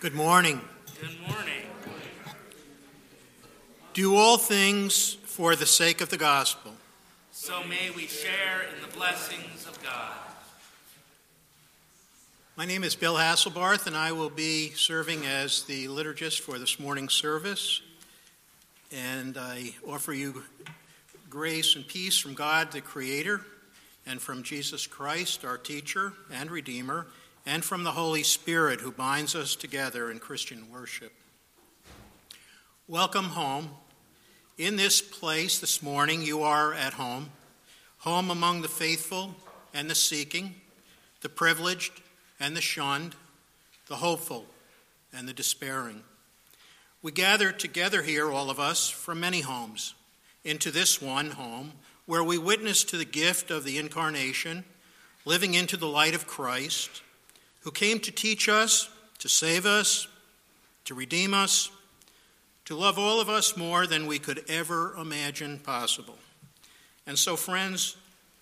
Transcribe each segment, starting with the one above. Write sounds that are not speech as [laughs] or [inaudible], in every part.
Good morning. Good morning. Do all things for the sake of the gospel. So may we share in the blessings of God. My name is Bill Hasselbarth, and I will be serving as the liturgist for this morning's service. And I offer you grace and peace from God, the Creator, and from Jesus Christ, our teacher and Redeemer and from the Holy Spirit who binds us together in Christian worship. Welcome home. In this place this morning, you are at home, home among the faithful and the seeking, the privileged and the shunned, the hopeful and the despairing. We gather together here, all of us, from many homes, into this one home where we witness to the gift of the incarnation, living into the light of Christ who came to teach us, to save us, to redeem us, to love all of us more than we could ever imagine possible. And so, friends,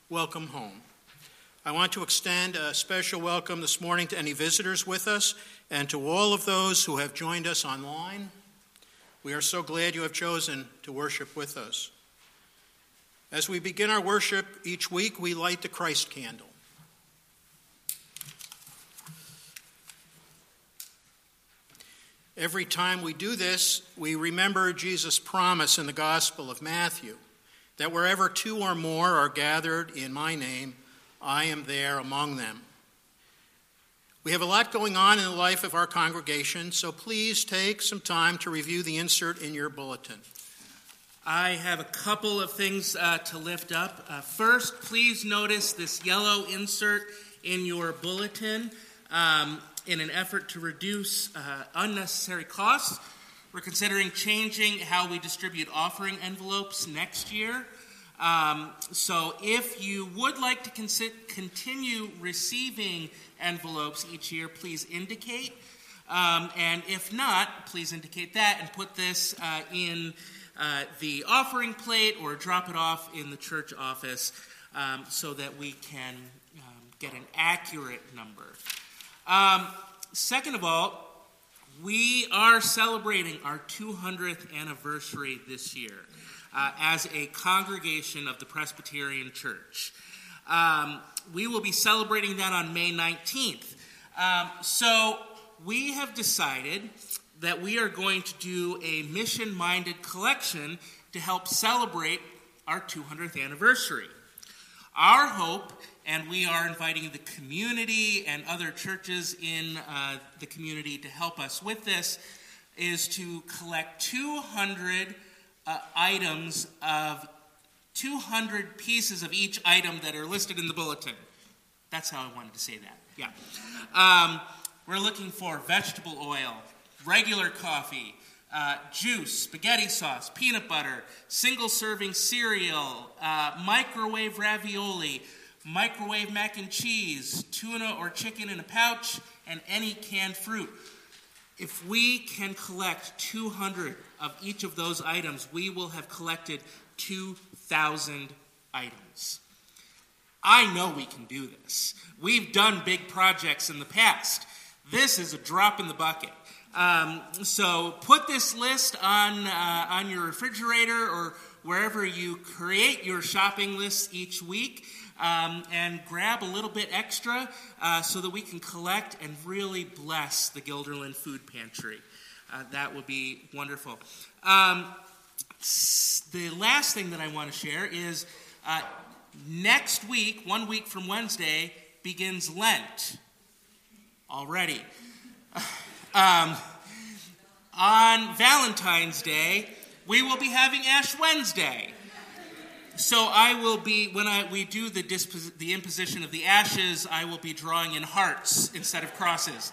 welcome home. I want to extend a special welcome this morning to any visitors with us and to all of those who have joined us online. We are so glad you have chosen to worship with us. As we begin our worship each week, we light the Christ candle. Every time we do this, we remember Jesus' promise in the Gospel of Matthew that wherever two or more are gathered in my name, I am there among them. We have a lot going on in the life of our congregation, so please take some time to review the insert in your bulletin. I have a couple of things uh, to lift up. Uh, first, please notice this yellow insert in your bulletin. Um, in an effort to reduce uh, unnecessary costs. We're considering changing how we distribute offering envelopes next year. Um, so, if you would like to continue receiving envelopes each year, please indicate. Um, and if not, please indicate that and put this uh, in uh, the offering plate or drop it off in the church office um, so that we can um, get an accurate number. Um, second of all, we are celebrating our 200th anniversary this year uh, as a congregation of the Presbyterian Church. Um, we will be celebrating that on May 19th. Um, so we have decided that we are going to do a mission minded collection to help celebrate our 200th anniversary. Our hope and we are inviting the community and other churches in uh, the community to help us with this is to collect 200 uh, items of 200 pieces of each item that are listed in the bulletin. That's how i wanted to say that. Yeah. Um, we're looking for vegetable oil regular coffee uh, juice, spaghetti sauce, peanut butter, single serving cereal, uh, microwave ravioli, microwave mac and cheese, tuna or chicken in a pouch, and any canned fruit. If we can collect 200 of each of those items, we will have collected 2,000 items. I know we can do this. We've done big projects in the past. This is a drop in the bucket. Um, so put this list on, uh, on your refrigerator or wherever you create your shopping list each week um, and grab a little bit extra uh, so that we can collect and really bless the Guilderland Food Pantry. Uh, that would be wonderful. Um, the last thing that I want to share is uh, next week, one week from Wednesday, begins Lent already. [sighs] Um, on Valentine's Day, we will be having Ash Wednesday. So I will be when I we do the dispos, the imposition of the ashes. I will be drawing in hearts instead of crosses.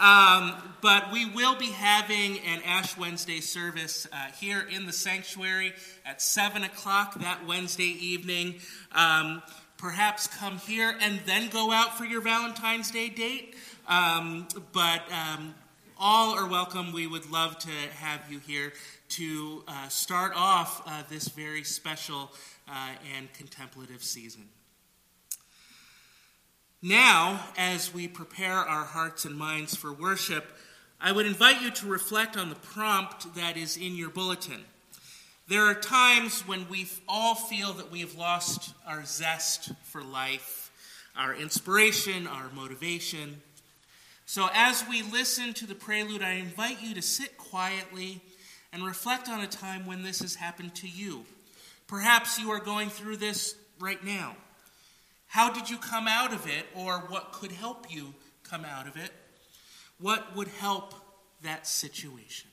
Um, but we will be having an Ash Wednesday service uh, here in the sanctuary at seven o'clock that Wednesday evening. Um, perhaps come here and then go out for your Valentine's Day date. Um, but um, all are welcome. We would love to have you here to uh, start off uh, this very special uh, and contemplative season. Now, as we prepare our hearts and minds for worship, I would invite you to reflect on the prompt that is in your bulletin. There are times when we all feel that we have lost our zest for life, our inspiration, our motivation. So, as we listen to the prelude, I invite you to sit quietly and reflect on a time when this has happened to you. Perhaps you are going through this right now. How did you come out of it, or what could help you come out of it? What would help that situation?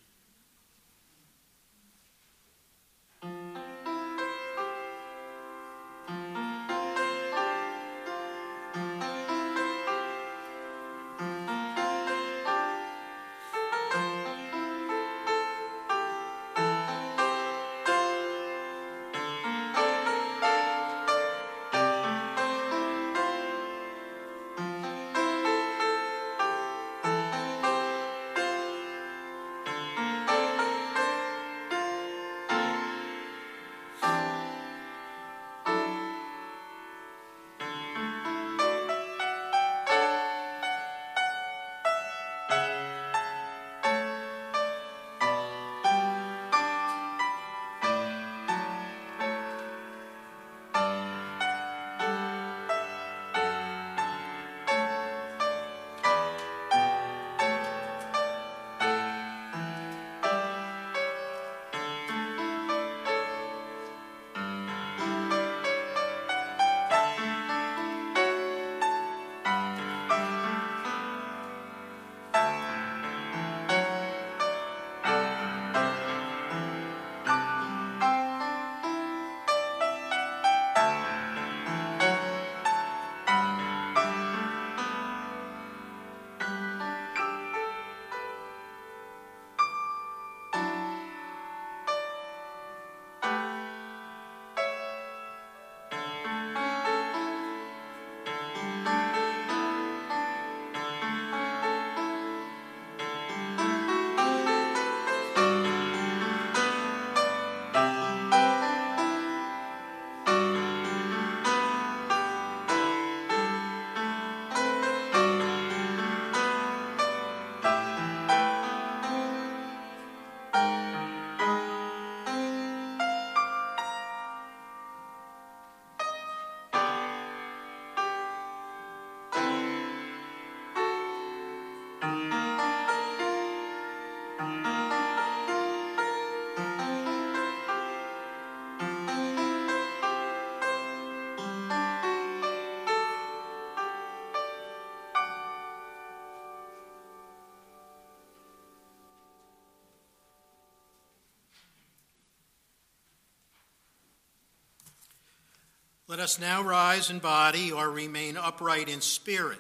Let us now rise in body or remain upright in spirit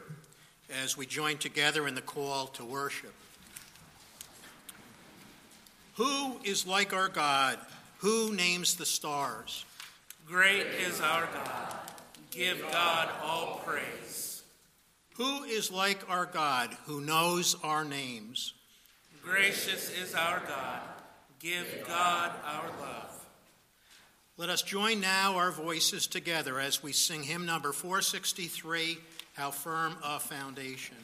as we join together in the call to worship. Who is like our God? Who names the stars? Great is our God. Give God all praise. Who is like our God who knows our names? Gracious is our God. Give God our love. Let us join now our voices together as we sing hymn number 463 How Firm a Foundation.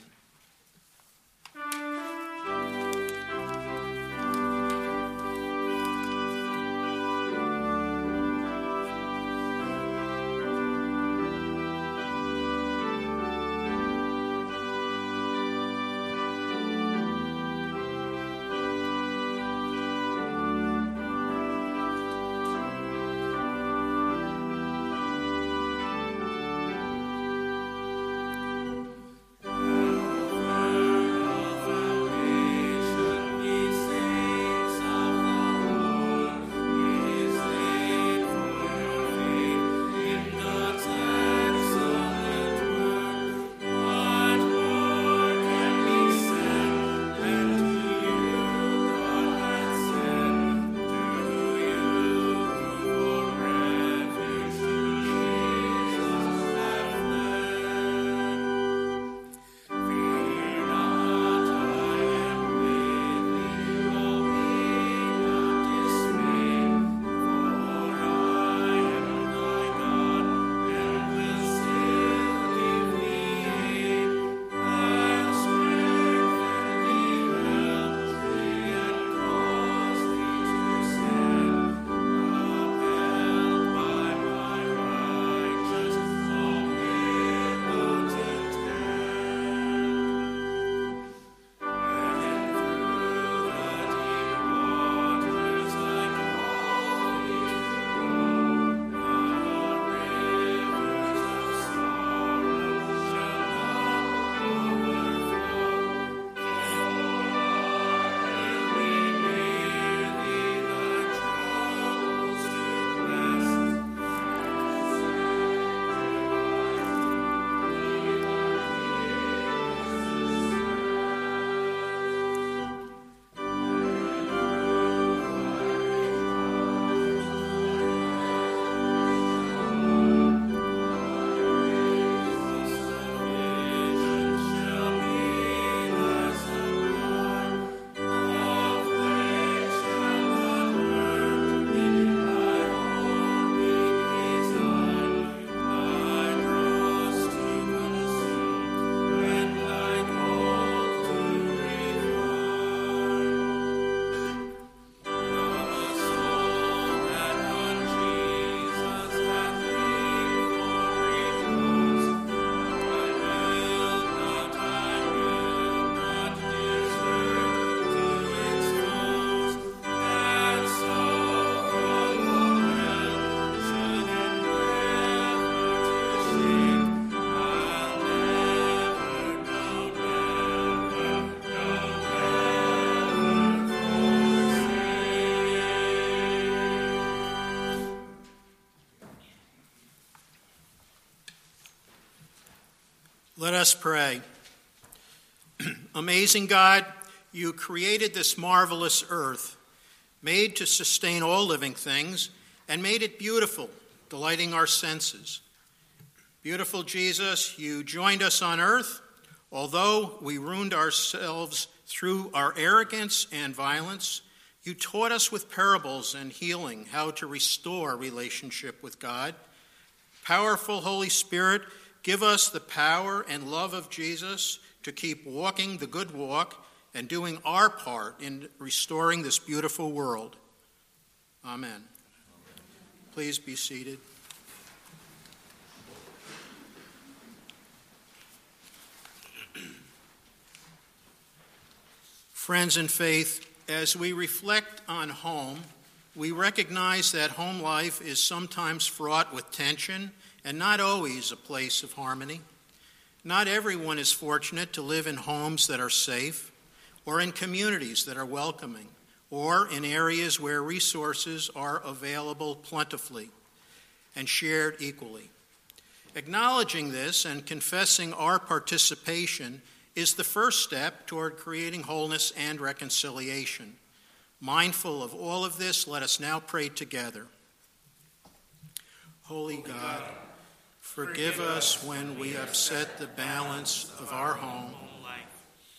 Let us pray. [clears throat] Amazing God, you created this marvelous earth, made to sustain all living things, and made it beautiful, delighting our senses. Beautiful Jesus, you joined us on earth, although we ruined ourselves through our arrogance and violence. You taught us with parables and healing how to restore relationship with God. Powerful Holy Spirit, give us the power and love of Jesus to keep walking the good walk and doing our part in restoring this beautiful world. Amen. Please be seated. Friends in faith, as we reflect on home, we recognize that home life is sometimes fraught with tension and not always a place of harmony. Not everyone is fortunate to live in homes that are safe, or in communities that are welcoming, or in areas where resources are available plentifully and shared equally. Acknowledging this and confessing our participation is the first step toward creating wholeness and reconciliation. Mindful of all of this, let us now pray together. Holy God, forgive us when we upset the balance of our home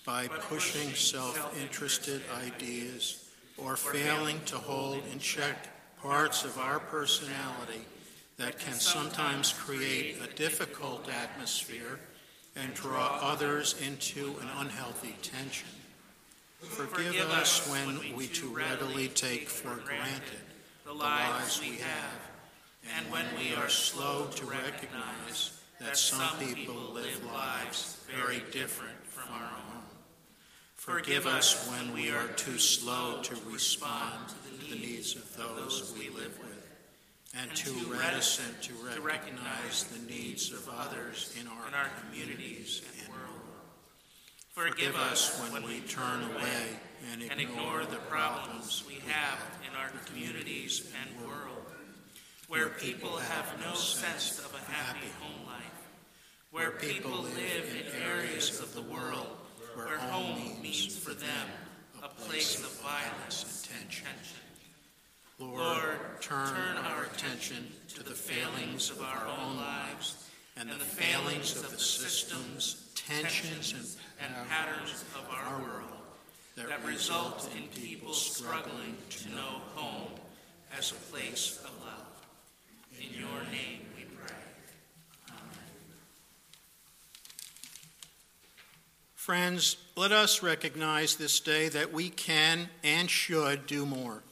by pushing self interested ideas or failing to hold in check parts of our personality that can sometimes create a difficult atmosphere and draw others into an unhealthy tension. Forgive us when we too readily take for granted the lives we have, and when we are slow to recognize that some people live lives very different from our own. Forgive us when we are too slow to respond to the needs of those we live with and too reticent to recognize the needs of others in our, in our communities and world. Forgive us when we turn away and ignore the problems we have in our communities and world, where people have no sense of a happy home life, where people live in areas of the world where home means for them a place of violence and tension. Lord, turn, our attention to the failings of our own lives and the failings of the systems, tensions, and patterns of our world that result in people struggling to know home as a place of love. In your name we pray. Amen. Friends, let us recognize this day that we can and should do more.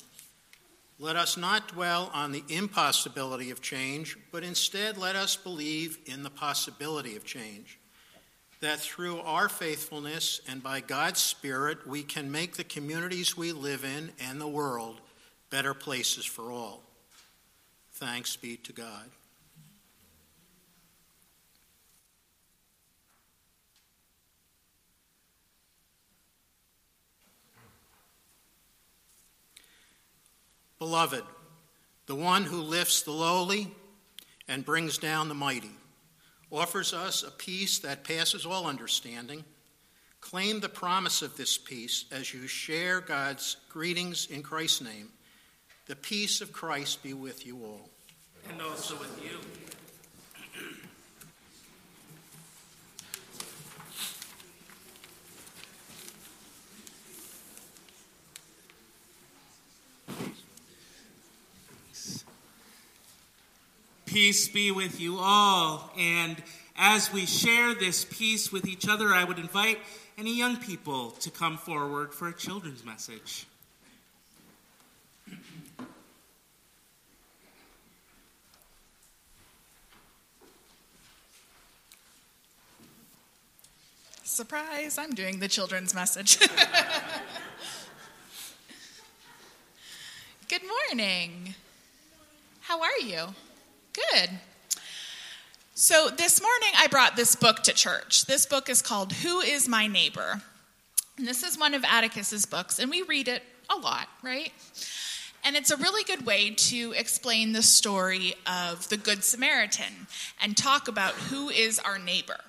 Let us not dwell on the impossibility of change, but instead let us believe in the possibility of change. That through our faithfulness and by God's Spirit, we can make the communities we live in and the world better places for all. Thanks be to God. Beloved, the one who lifts the lowly and brings down the mighty, offers us a peace that passes all understanding. Claim the promise of this peace as you share God's greetings in Christ's name. The peace of Christ be with you all. And also with you. Peace be with you all. And as we share this peace with each other, I would invite any young people to come forward for a children's message. Surprise, I'm doing the children's message. [laughs] Good morning. How are you? Good. So this morning I brought this book to church. This book is called Who is My Neighbor? And this is one of Atticus's books, and we read it a lot, right? And it's a really good way to explain the story of the Good Samaritan and talk about who is our neighbor.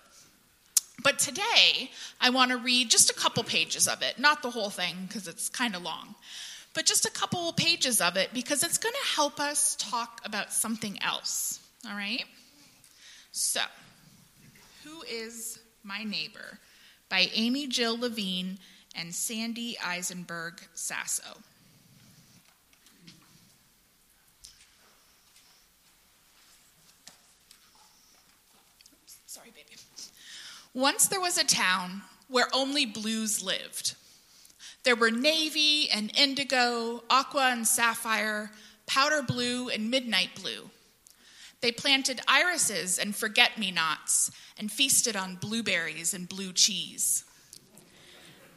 But today, I want to read just a couple pages of it, not the whole thing because it's kind of long, but just a couple pages of it because it's going to help us talk about something else. All right? So, Who is My Neighbor by Amy Jill Levine and Sandy Eisenberg Sasso. Once there was a town where only blues lived. There were navy and indigo, aqua and sapphire, powder blue and midnight blue. They planted irises and forget me nots and feasted on blueberries and blue cheese.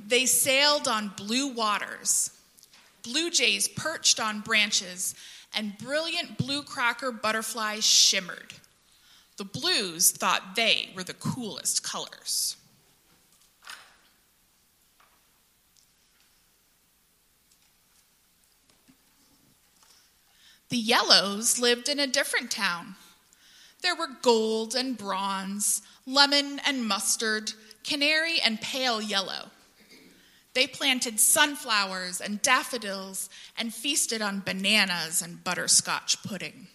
They sailed on blue waters. Blue jays perched on branches, and brilliant blue cracker butterflies shimmered. The blues thought they were the coolest colors. The yellows lived in a different town. There were gold and bronze, lemon and mustard, canary and pale yellow. They planted sunflowers and daffodils and feasted on bananas and butterscotch pudding.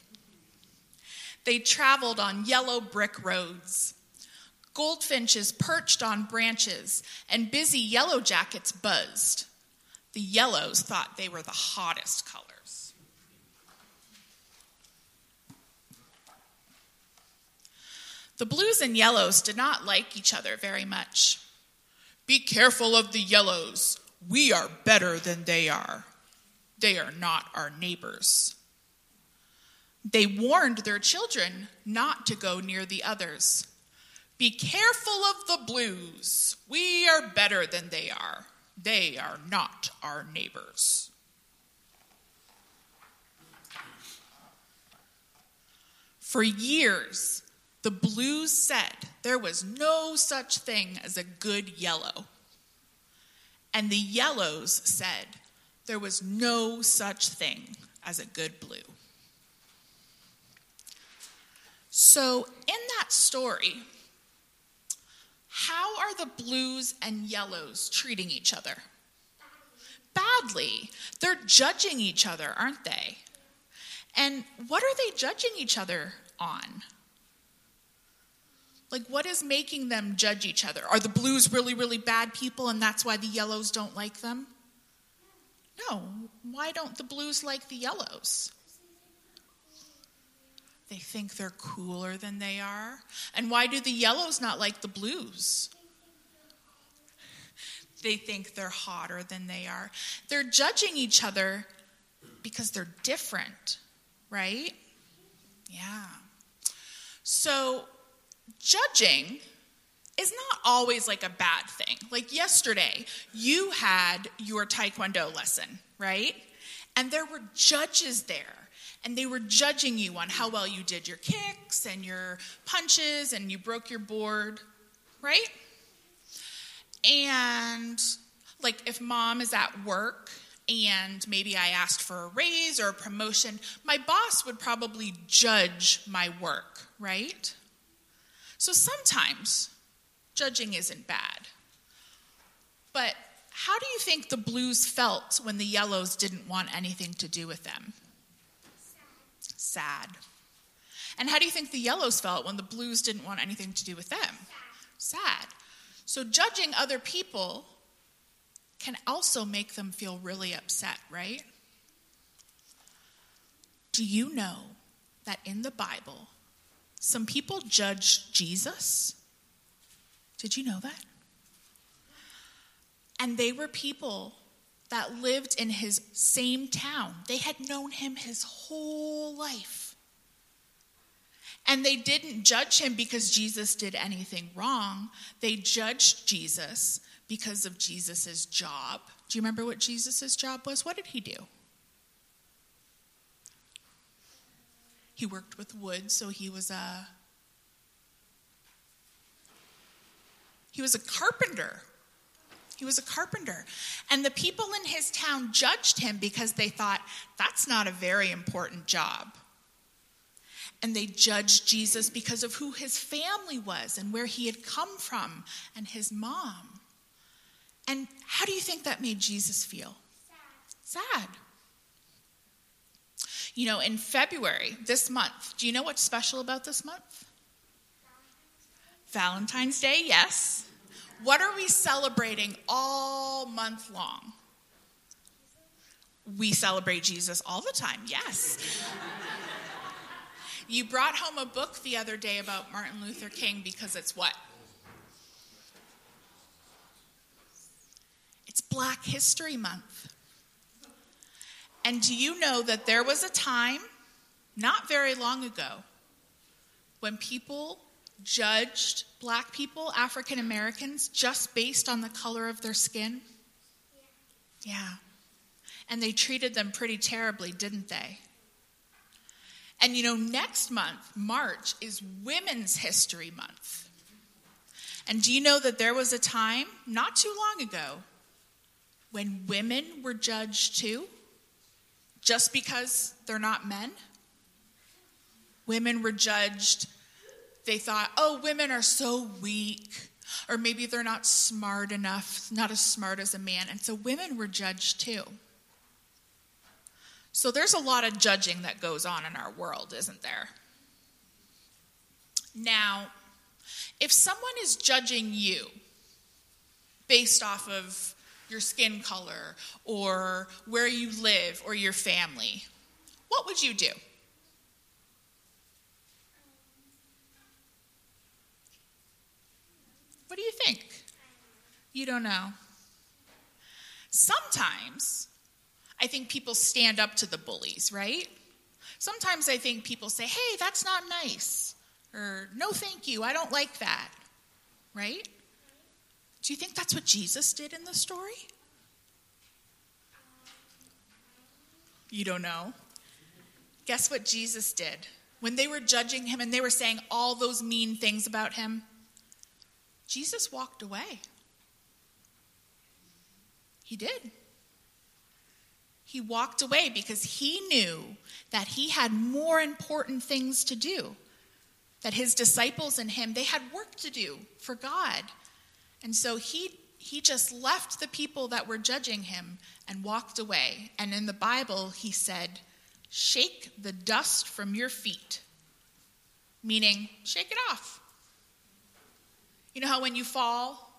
They traveled on yellow brick roads. Goldfinches perched on branches, and busy yellow jackets buzzed. The yellows thought they were the hottest colors. The blues and yellows did not like each other very much. Be careful of the yellows. We are better than they are. They are not our neighbors. They warned their children not to go near the others. Be careful of the blues. We are better than they are. They are not our neighbors. For years, the blues said there was no such thing as a good yellow. And the yellows said there was no such thing as a good blue. So, in that story, how are the blues and yellows treating each other? Badly. They're judging each other, aren't they? And what are they judging each other on? Like, what is making them judge each other? Are the blues really, really bad people and that's why the yellows don't like them? No. Why don't the blues like the yellows? They think they're cooler than they are. And why do the yellows not like the blues? They think they're hotter than they are. They're judging each other because they're different, right? Yeah. So, judging is not always like a bad thing. Like yesterday, you had your taekwondo lesson, right? And there were judges there. And they were judging you on how well you did your kicks and your punches and you broke your board, right? And like if mom is at work and maybe I asked for a raise or a promotion, my boss would probably judge my work, right? So sometimes judging isn't bad. But how do you think the blues felt when the yellows didn't want anything to do with them? Sad. And how do you think the yellows felt when the blues didn't want anything to do with them? Sad. So judging other people can also make them feel really upset, right? Do you know that in the Bible, some people judge Jesus. Did you know that? And they were people that lived in his same town. They had known him his whole life. And they didn't judge him because Jesus did anything wrong. They judged Jesus because of Jesus' job. Do you remember what Jesus' job was? What did he do? He worked with wood, so he was a he was a carpenter. He was a carpenter. And the people in his town judged him because they thought that's not a very important job. And they judged Jesus because of who his family was and where he had come from and his mom. And how do you think that made Jesus feel? Sad. Sad. You know, in February, this month, do you know what's special about this month? Valentine's Day, yes. What are we celebrating all month long? We celebrate Jesus all the time, yes. you brought home a book the other day about Martin Luther King because it's what? It's Black History Month. And do you know that there was a time, not very long ago, when people judged black people, African Americans, just based on the color of their skin? Yeah. yeah. And they treated them pretty terribly, didn't they? And you know, next month, March, is Women's History Month. And do you know that there was a time, not too long ago, when women were judged too? Just because they're not men? Women were judged they thought, oh, women are so weak, or maybe they're not smart enough, not as smart as a man. And so women were judged too. So there's a lot of judging that goes on in our world, isn't there? Now, if someone is judging you based off of your skin color or where you live or your family, what would you do? What do you think? You don't know. Sometimes I think people stand up to the bullies, right? Sometimes I think people say, hey, that's not nice, or no, thank you, I don't like that, right? Do you think that's what Jesus did in the story? You don't know. Guess what Jesus did? When they were judging him and they were saying all those mean things about him, Jesus walked away. He did. He walked away because he knew that he had more important things to do. That his disciples and him, they had work to do for God. And so he he just left the people that were judging him and walked away. And in the Bible, he said, Shake the dust from your feet, meaning, shake it off. You know how when you fall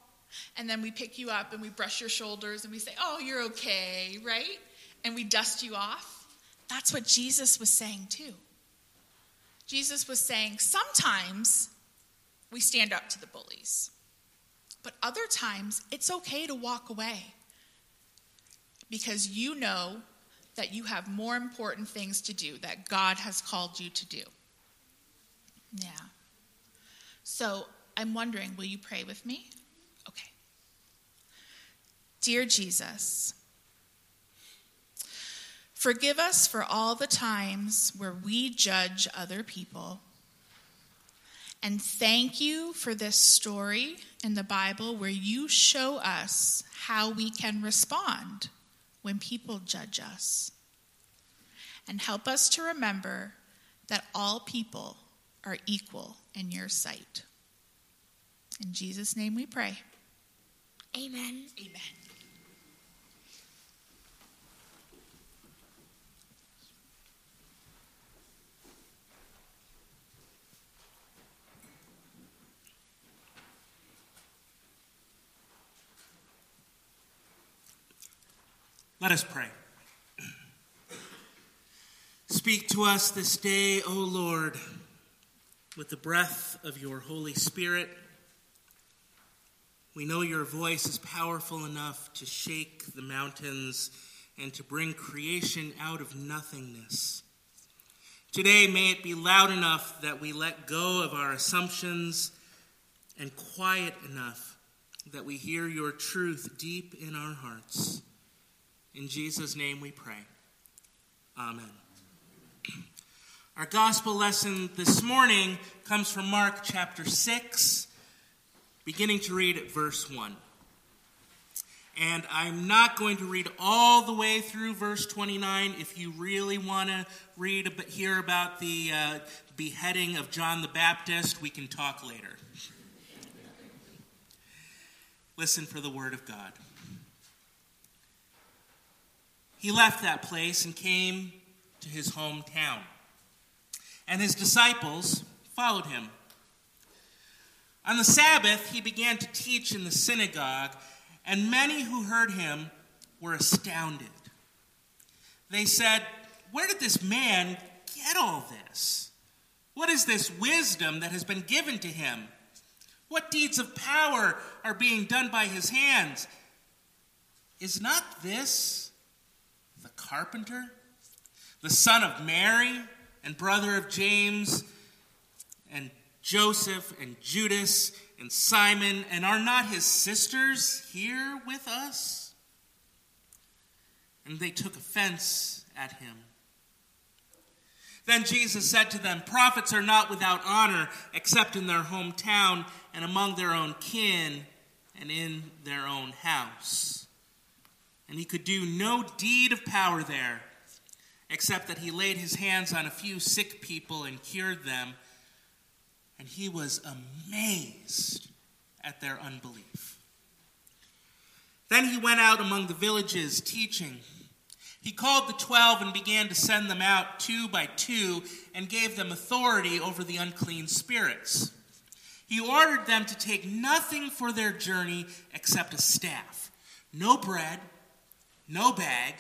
and then we pick you up and we brush your shoulders and we say, Oh, you're okay, right? And we dust you off? That's what Jesus was saying too. Jesus was saying, Sometimes we stand up to the bullies, but other times it's okay to walk away because you know that you have more important things to do that God has called you to do. Yeah. So I'm wondering, will you pray with me? Okay. Dear Jesus, forgive us for all the times where we judge other people. And thank you for this story in the Bible where you show us how we can respond when people judge us. And help us to remember that all people are equal in your sight. In Jesus' name we pray. Amen. Amen. Let us pray. Speak to us this day, O Lord, with the breath of your Holy Spirit we know your voice is powerful enough to shake the mountains and to bring creation out of nothingness. Today, may it be loud enough that we let go of our assumptions and quiet enough that we hear your truth deep in our hearts. In Jesus' name we pray. Amen. Our gospel lesson this morning comes from Mark chapter 6 beginning to read at verse 1. And I'm not going to read all the way through verse 29. If you really want to read, hear about the uh, beheading of John the Baptist, we can talk later. Listen for the word of God. He left that place and came to his hometown. And his disciples followed him. On the Sabbath, he began to teach in the synagogue, and many who heard him were astounded. They said, Where did this man get all this? What is this wisdom that has been given to him? What deeds of power are being done by his hands? Is not this the carpenter, the son of Mary, and brother of James, and Joseph, and Judas, and Simon, and are not his sisters here with us? And they took offense at him. Then Jesus said to them, Prophets are not without honor except in their hometown and among their own kin and in their own house. And he could do no deed of power there, except that he laid his hands on a few sick people and cured them. And he was amazed at their unbelief. Then he went out among the villages teaching. He called the twelve and began to send them out two by two and gave them authority over the unclean spirits. He ordered them to take nothing for their journey except a staff no bread, no bag,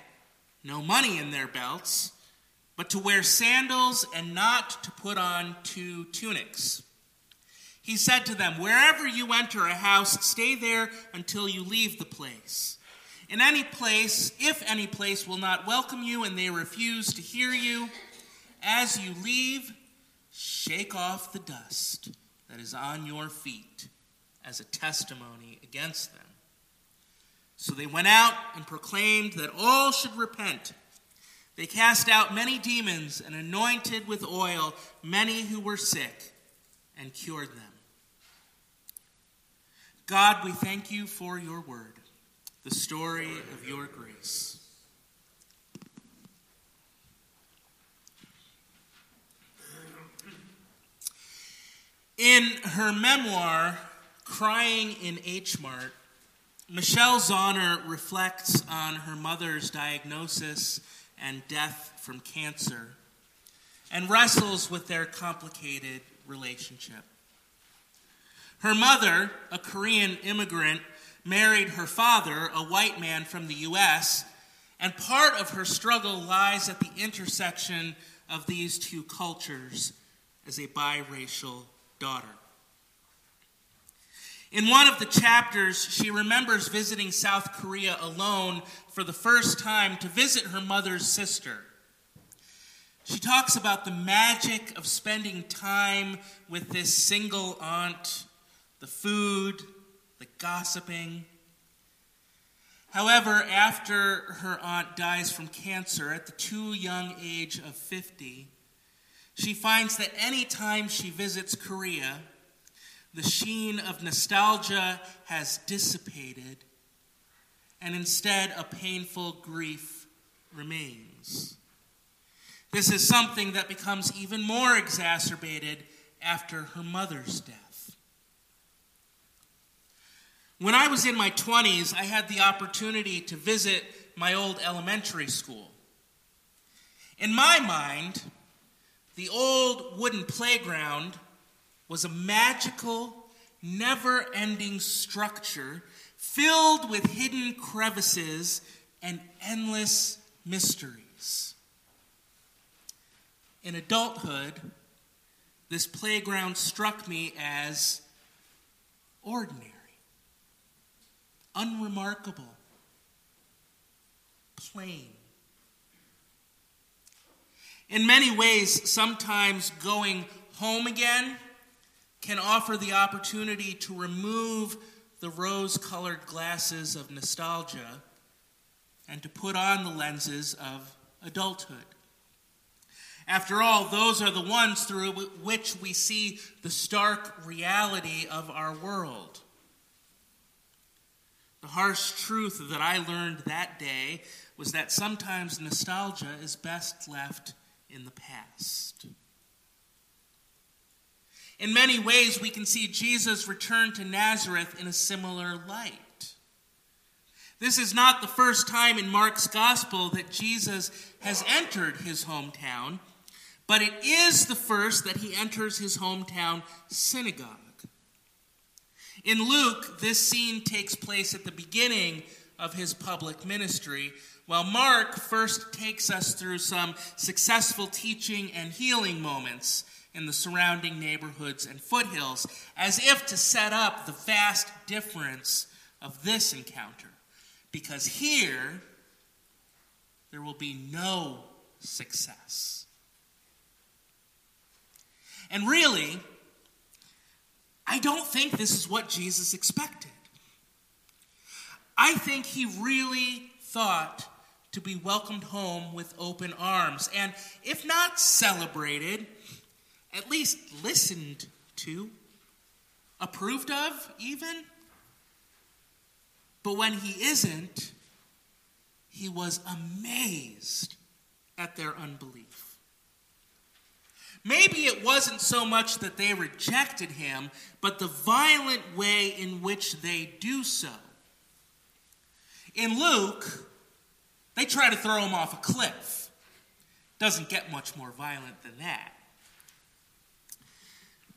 no money in their belts, but to wear sandals and not to put on two tunics. He said to them, Wherever you enter a house, stay there until you leave the place. In any place, if any place will not welcome you and they refuse to hear you, as you leave, shake off the dust that is on your feet as a testimony against them. So they went out and proclaimed that all should repent. They cast out many demons and anointed with oil many who were sick and cured them. God, we thank you for your word, the story of your grace. In her memoir, Crying in H Mart, Michelle Zauner reflects on her mother's diagnosis and death from cancer and wrestles with their complicated relationship. Her mother, a Korean immigrant, married her father, a white man from the U.S., and part of her struggle lies at the intersection of these two cultures as a biracial daughter. In one of the chapters, she remembers visiting South Korea alone for the first time to visit her mother's sister. She talks about the magic of spending time with this single aunt, the food, the gossiping. However, after her aunt dies from cancer at the too young age of 50, she finds that any time she visits Korea, the sheen of nostalgia has dissipated, and instead a painful grief remains. This is something that becomes even more exacerbated after her mother's death. When I was in my 20s, I had the opportunity to visit my old elementary school. In my mind, the old wooden playground was a magical, never ending structure filled with hidden crevices and endless mysteries. In adulthood, this playground struck me as ordinary, unremarkable, plain. In many ways, sometimes going home again can offer the opportunity to remove the rose colored glasses of nostalgia and to put on the lenses of adulthood. After all, those are the ones through which we see the stark reality of our world. The harsh truth that I learned that day was that sometimes nostalgia is best left in the past. In many ways, we can see Jesus return to Nazareth in a similar light. This is not the first time in Mark's gospel that Jesus has entered his hometown, but it is the first that he enters his hometown synagogue. In Luke, this scene takes place at the beginning of his public ministry, while Mark first takes us through some successful teaching and healing moments in the surrounding neighborhoods and foothills, as if to set up the vast difference of this encounter. Because here, there will be no success. And really, I don't think this is what Jesus expected. I think he really thought to be welcomed home with open arms, and if not celebrated, at least listened to, approved of, even. But when he isn't, he was amazed at their unbelief. Maybe it wasn't so much that they rejected him, but the violent way in which they do so. In Luke, they try to throw him off a cliff. Doesn't get much more violent than that.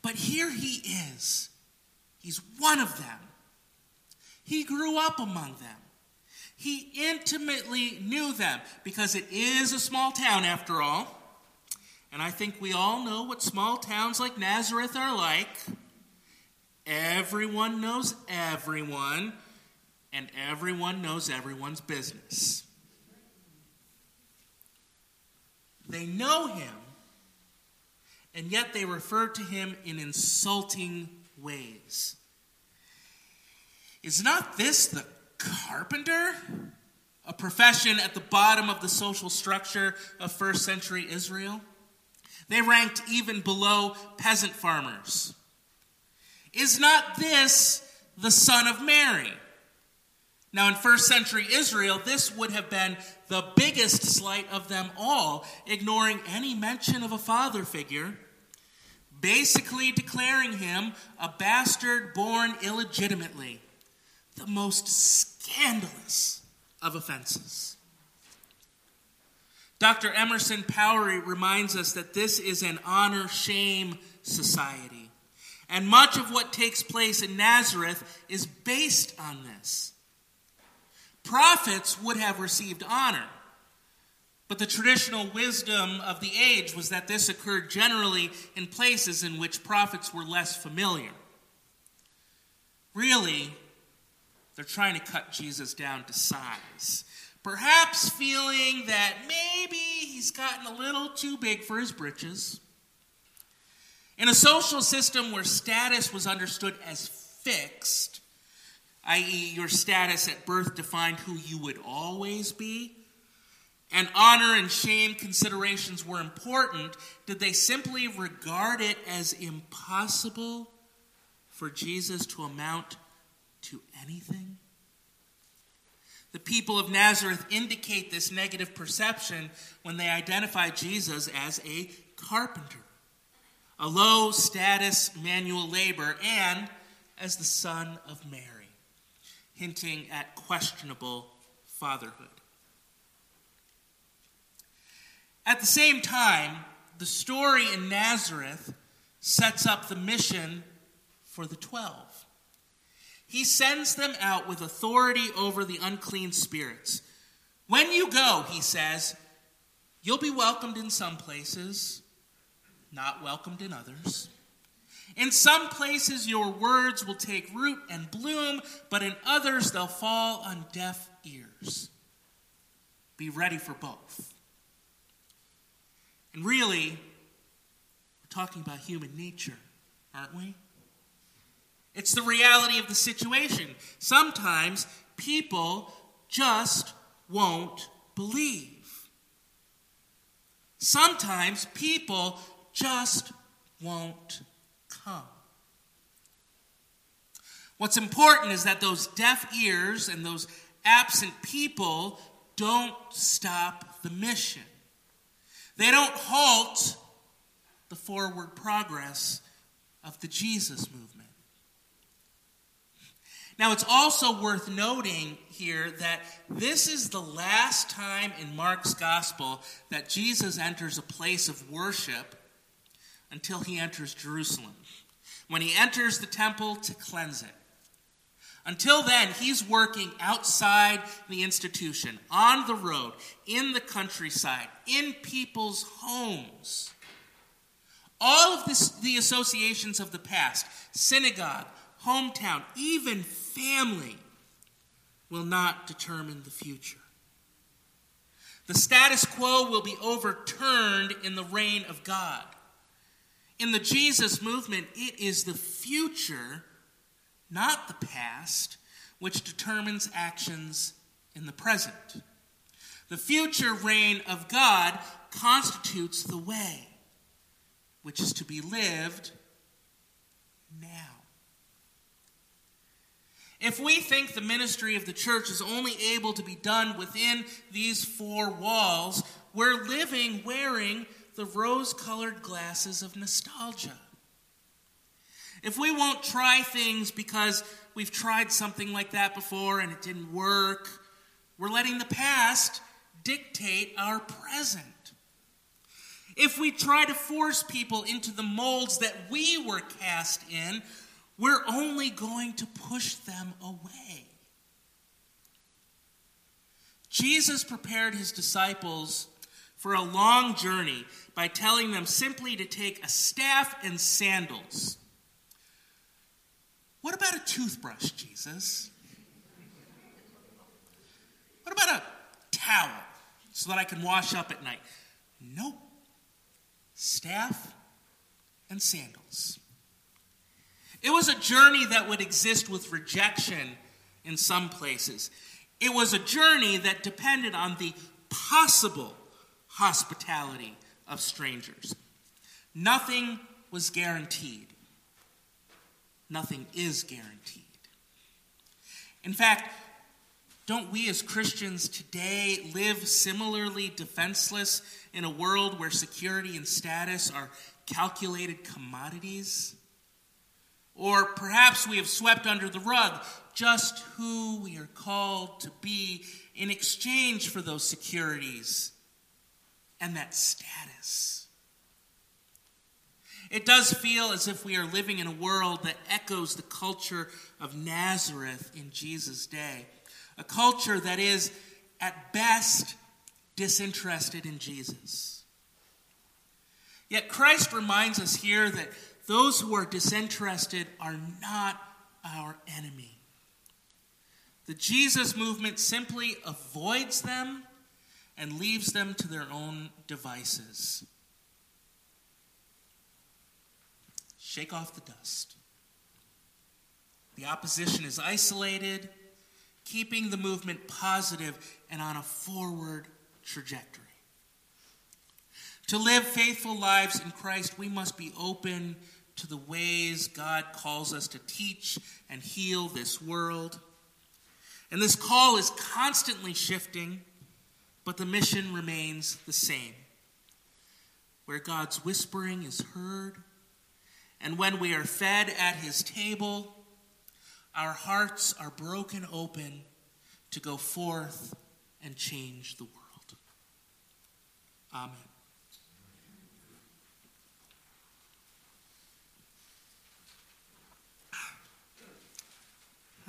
But here he is. He's one of them. He grew up among them. He intimately knew them because it is a small town after all. And I think we all know what small towns like Nazareth are like. Everyone knows everyone, and everyone knows everyone's business. They know him and yet they refer to him in insulting ways. Is not this the carpenter? A profession at the bottom of the social structure of first century Israel? They ranked even below peasant farmers. Is not this the son of Mary? Now, in first century Israel, this would have been the biggest slight of them all, ignoring any mention of a father figure basically declaring him a bastard born illegitimately, the most scandalous of offenses. Dr. Emerson Powery reminds us that this is an honor shame society. And much of what takes place in Nazareth is based on this. Prophets would have received honor. But the traditional wisdom of the age was that this occurred generally in places in which prophets were less familiar. Really, they're trying to cut Jesus down to size. Perhaps feeling that maybe he's gotten a little too big for his britches. In a social system where status was understood as fixed, i.e., your status at birth defined who you would always be, and honor and shame considerations were important, did they simply regard it as impossible for Jesus to amount to anything? The people of Nazareth indicate this negative perception when they identify Jesus as a carpenter, a low status manual labor, and as the son of Mary, hinting at questionable fatherhood. At the same time, the story in Nazareth sets up the mission for the twelve. He sends them out with authority over the unclean spirits. When you go, he says, you'll be welcomed in some places, not welcomed in others. In some places, your words will take root and bloom, but in others, they'll fall on deaf ears. Be ready for both. And really, we're talking about human nature, aren't we? It's the reality of the situation. Sometimes people just won't believe. Sometimes people just won't come. What's important is that those deaf ears and those absent people don't stop the mission. They don't halt the forward progress of the Jesus movement. Now, it's also worth noting here that this is the last time in Mark's gospel that Jesus enters a place of worship until he enters Jerusalem, when he enters the temple to cleanse it. Until then, he's working outside the institution, on the road, in the countryside, in people's homes. All of this, the associations of the past, synagogue, hometown, even family, will not determine the future. The status quo will be overturned in the reign of God. In the Jesus movement, it is the future not the past, which determines actions in the present. The future reign of God constitutes the way, which is to be lived now. If we think the ministry of the church is only able to be done within these four walls, we're living wearing the rose colored glasses of nostalgia. If we won't try things because we've tried something like that before and it didn't work, we're letting the past dictate our present. If we try to force people into the molds that we were cast in, we're only going to push them away. Jesus prepared his disciples for a long journey by telling them simply to take a staff and sandals what about a toothbrush, Jesus? What about a towel so that I can wash up at night? Nope. Staff and sandals. It was a journey that would exist with rejection in some places. It was a journey that depended on the possible hospitality of strangers. Nothing was guaranteed nothing is guaranteed. In fact, don't we as Christians today live similarly defenseless in a world where security and status are calculated commodities? Or perhaps we have swept under the rug just who we are called to be in exchange for those securities and that status. It does feel as if we are living in a world that echoes the culture of Nazareth in Jesus' day, a culture that is, at best, disinterested in Jesus. Yet Christ reminds us here that those who are disinterested are not our enemy. The Jesus movement simply avoids them and leaves them to their own devices. shake off the dust. The opposition is isolated, keeping the movement positive and on a forward trajectory. To live faithful lives in Christ, we must be open to the ways God calls us to teach and heal this world. And this call is constantly shifting, but the mission remains the same. Where God's whispering is heard, and when we are fed at his table, our hearts are broken open to go forth and change the world. Amen.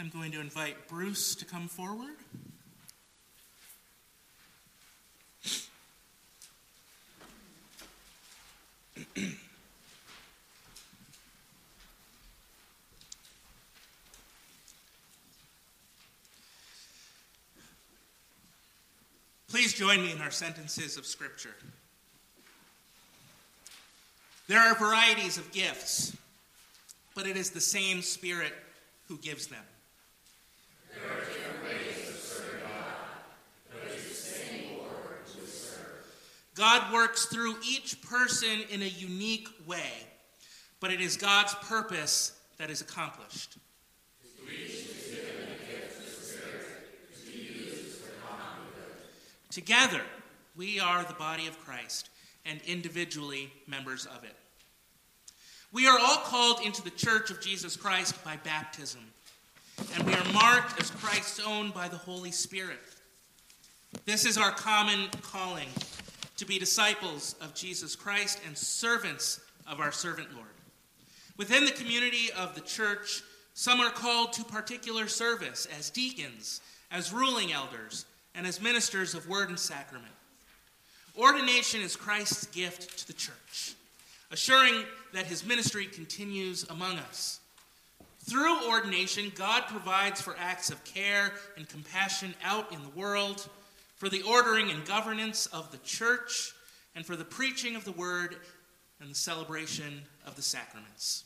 I'm going to invite Bruce to come forward. Please join me in our sentences of Scripture. There are varieties of gifts, but it is the same Spirit who gives them. God works through each person in a unique way, but it is God's purpose that is accomplished. Together, we are the body of Christ and individually members of it. We are all called into the church of Jesus Christ by baptism and we are marked as Christ's own by the Holy Spirit. This is our common calling to be disciples of Jesus Christ and servants of our servant Lord. Within the community of the church, some are called to particular service as deacons, as ruling elders, and as ministers of word and sacrament. Ordination is Christ's gift to the church, assuring that his ministry continues among us. Through ordination, God provides for acts of care and compassion out in the world, for the ordering and governance of the church, and for the preaching of the word and the celebration of the sacraments.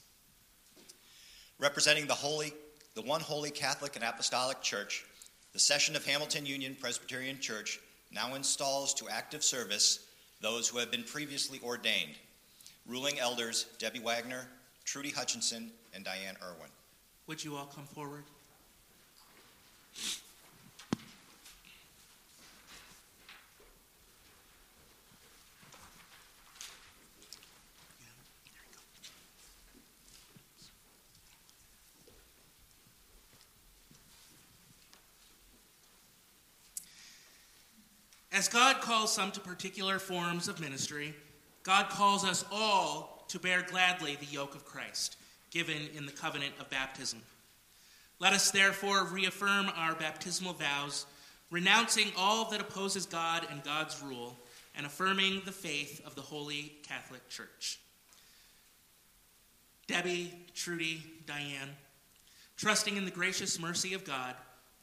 Representing the holy, the one holy Catholic and Apostolic Church, the session of Hamilton Union Presbyterian Church now installs to active service those who have been previously ordained. Ruling elders Debbie Wagner, Trudy Hutchinson, and Diane Irwin. Would you all come forward? As God calls some to particular forms of ministry, God calls us all to bear gladly the yoke of Christ, given in the covenant of baptism. Let us therefore reaffirm our baptismal vows, renouncing all that opposes God and God's rule, and affirming the faith of the Holy Catholic Church. Debbie, Trudy, Diane, trusting in the gracious mercy of God,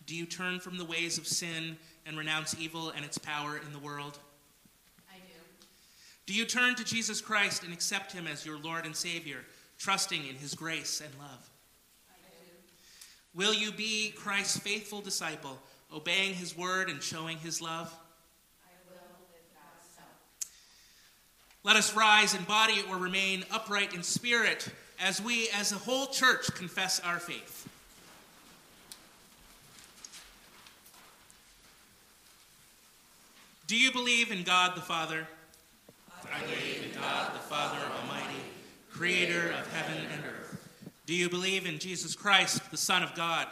do you turn from the ways of sin and renounce evil and its power in the world? I do. Do you turn to Jesus Christ and accept him as your Lord and Savior, trusting in his grace and love? Will you be Christ's faithful disciple, obeying his word and showing his love? Let us rise in body or remain upright in spirit as we, as a whole church, confess our faith. Do you believe in God the Father? I believe in God the Father Almighty, creator of heaven and earth. Do you believe in Jesus Christ, the Son of God?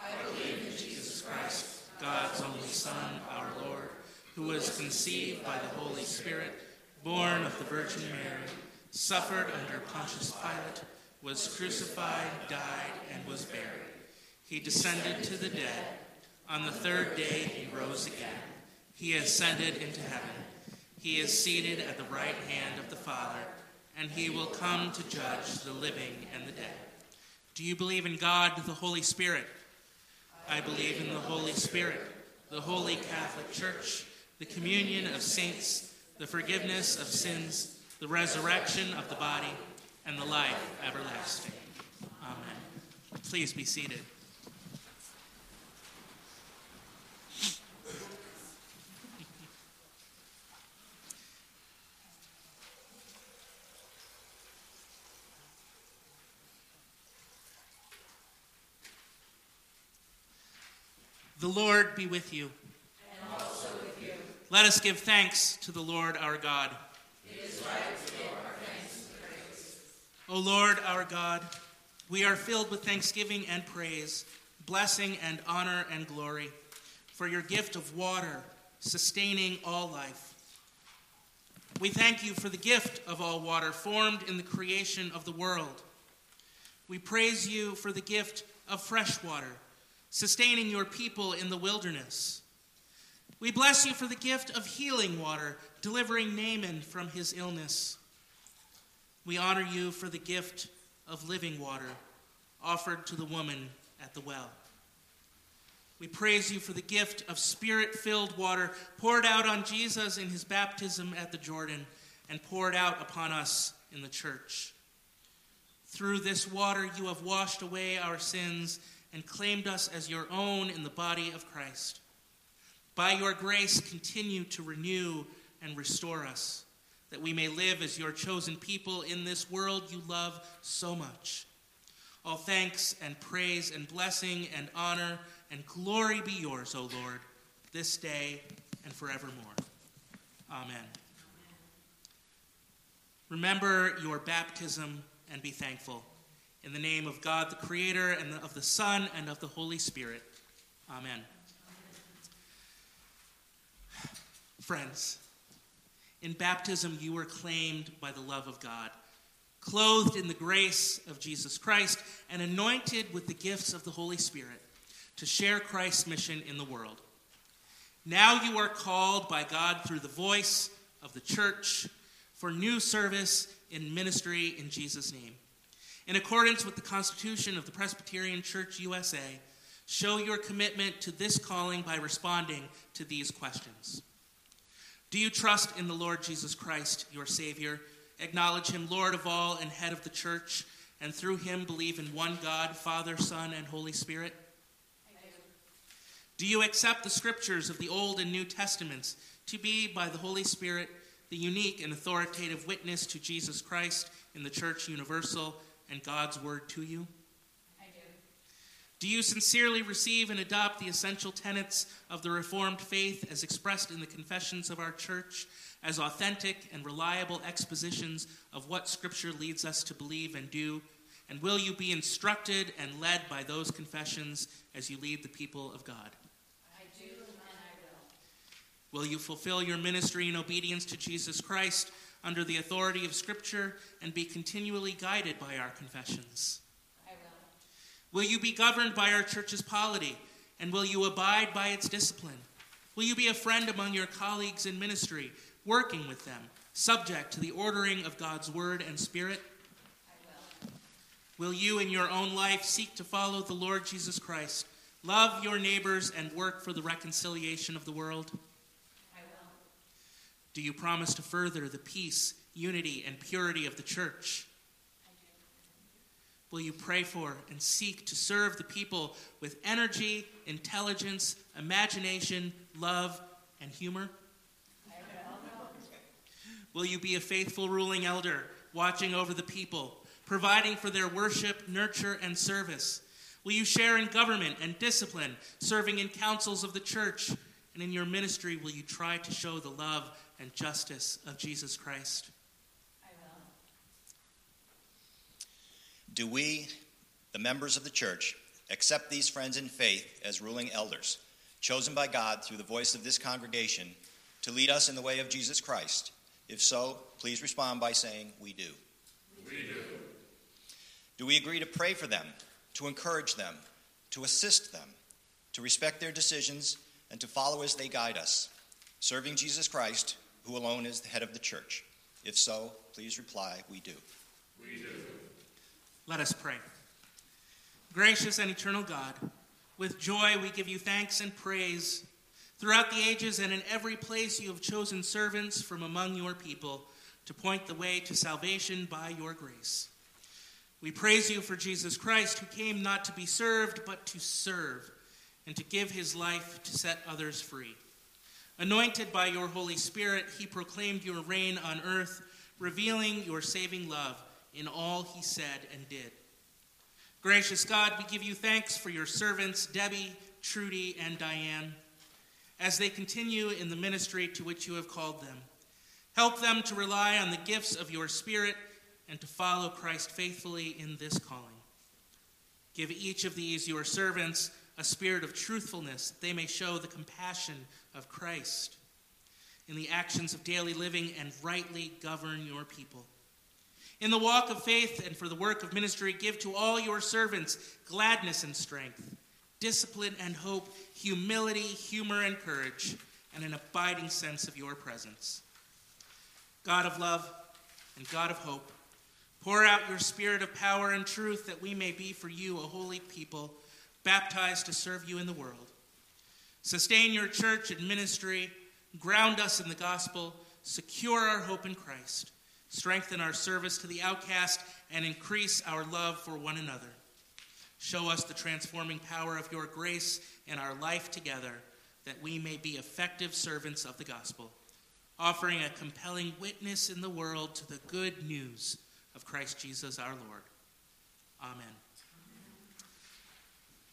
I believe in Jesus Christ, God's only Son, our Lord, who was conceived by the Holy Spirit, born of the Virgin Mary, suffered under Pontius Pilate, was crucified, died, and was buried. He descended to the dead. On the third day he rose again. He ascended into heaven. He is seated at the right hand of the Father, and he will come to judge the living and the dead. Do you believe in God, the Holy Spirit? I believe in the Holy Spirit, the holy Catholic Church, the communion of saints, the forgiveness of sins, the resurrection of the body, and the life everlasting. Amen. Please be seated. The Lord be with you. and also with you. Let us give thanks to the Lord our God. It is right to give our thanks and praise. O Lord our God, we are filled with thanksgiving and praise, blessing and honor and glory for your gift of water, sustaining all life. We thank you for the gift of all water formed in the creation of the world. We praise you for the gift of fresh water, sustaining your people in the wilderness. We bless you for the gift of healing water, delivering Naaman from his illness. We honor you for the gift of living water offered to the woman at the well. We praise you for the gift of spirit filled water poured out on Jesus in his baptism at the Jordan and poured out upon us in the church. Through this water, you have washed away our sins and claimed us as your own in the body of Christ. By your grace, continue to renew and restore us, that we may live as your chosen people in this world you love so much. All thanks and praise and blessing and honor and glory be yours, O Lord, this day and forevermore. Amen. Remember your baptism and be thankful. In the name of God, the Creator, and of the Son, and of the Holy Spirit. Amen. Friends, in baptism you were claimed by the love of God, clothed in the grace of Jesus Christ, and anointed with the gifts of the Holy Spirit to share Christ's mission in the world. Now you are called by God through the voice of the church for new service in ministry in Jesus' name. In accordance with the Constitution of the Presbyterian Church USA, show your commitment to this calling by responding to these questions. Do you trust in the Lord Jesus Christ, your Savior? Acknowledge him Lord of all and head of the church, and through him believe in one God, Father, Son, and Holy Spirit? Do you accept the scriptures of the Old and New Testaments to be, by the Holy Spirit, the unique and authoritative witness to Jesus Christ in the Church Universal and God's Word to you? I do. Do you sincerely receive and adopt the essential tenets of the Reformed faith as expressed in the confessions of our church as authentic and reliable expositions of what Scripture leads us to believe and do? And will you be instructed and led by those confessions as you lead the people of God? I do, and I will. Will you fulfill your ministry in obedience to Jesus Christ under the authority of Scripture and be continually guided by our confessions? I will. Will you be governed by our church's polity and will you abide by its discipline? Will you be a friend among your colleagues in ministry, working with them, subject to the ordering of God's word and spirit? I will. Will you in your own life seek to follow the Lord Jesus Christ, love your neighbors, and work for the reconciliation of the world? Do you promise to further the peace, unity, and purity of the church? Will you pray for and seek to serve the people with energy, intelligence, imagination, love, and humor? Will you be a faithful ruling elder, watching over the people, providing for their worship, nurture, and service? Will you share in government and discipline, serving in councils of the church? And in your ministry, will you try to show the love and justice of Jesus Christ? I will. Do we, the members of the church, accept these friends in faith as ruling elders, chosen by God through the voice of this congregation to lead us in the way of Jesus Christ? If so, please respond by saying, We do. We do. Do we agree to pray for them, to encourage them, to assist them, to respect their decisions, and to follow as they guide us, serving Jesus Christ who alone is the head of the church? If so, please reply, We do. We do. Let us pray. Gracious and eternal God, with joy we give you thanks and praise. Throughout the ages and in every place, you have chosen servants from among your people to point the way to salvation by your grace. We praise you for Jesus Christ, who came not to be served, but to serve, and to give his life to set others free. Anointed by your Holy Spirit, he proclaimed your reign on earth, revealing your saving love in all he said and did. Gracious God, we give you thanks for your servants, Debbie, Trudy, and Diane, as they continue in the ministry to which you have called them. Help them to rely on the gifts of your Spirit and to follow Christ faithfully in this calling. Give each of these, your servants, a spirit of truthfulness, that they may show the compassion of Christ in the actions of daily living and rightly govern your people. In the walk of faith and for the work of ministry, give to all your servants gladness and strength, discipline and hope, humility, humor, and courage, and an abiding sense of your presence. God of love and God of hope, pour out your spirit of power and truth that we may be for you a holy people baptized to serve you in the world. Sustain your church and ministry, ground us in the gospel, secure our hope in Christ, strengthen our service to the outcast, and increase our love for one another. Show us the transforming power of your grace in our life together, that we may be effective servants of the gospel, offering a compelling witness in the world to the good news of Christ Jesus our Lord. Amen.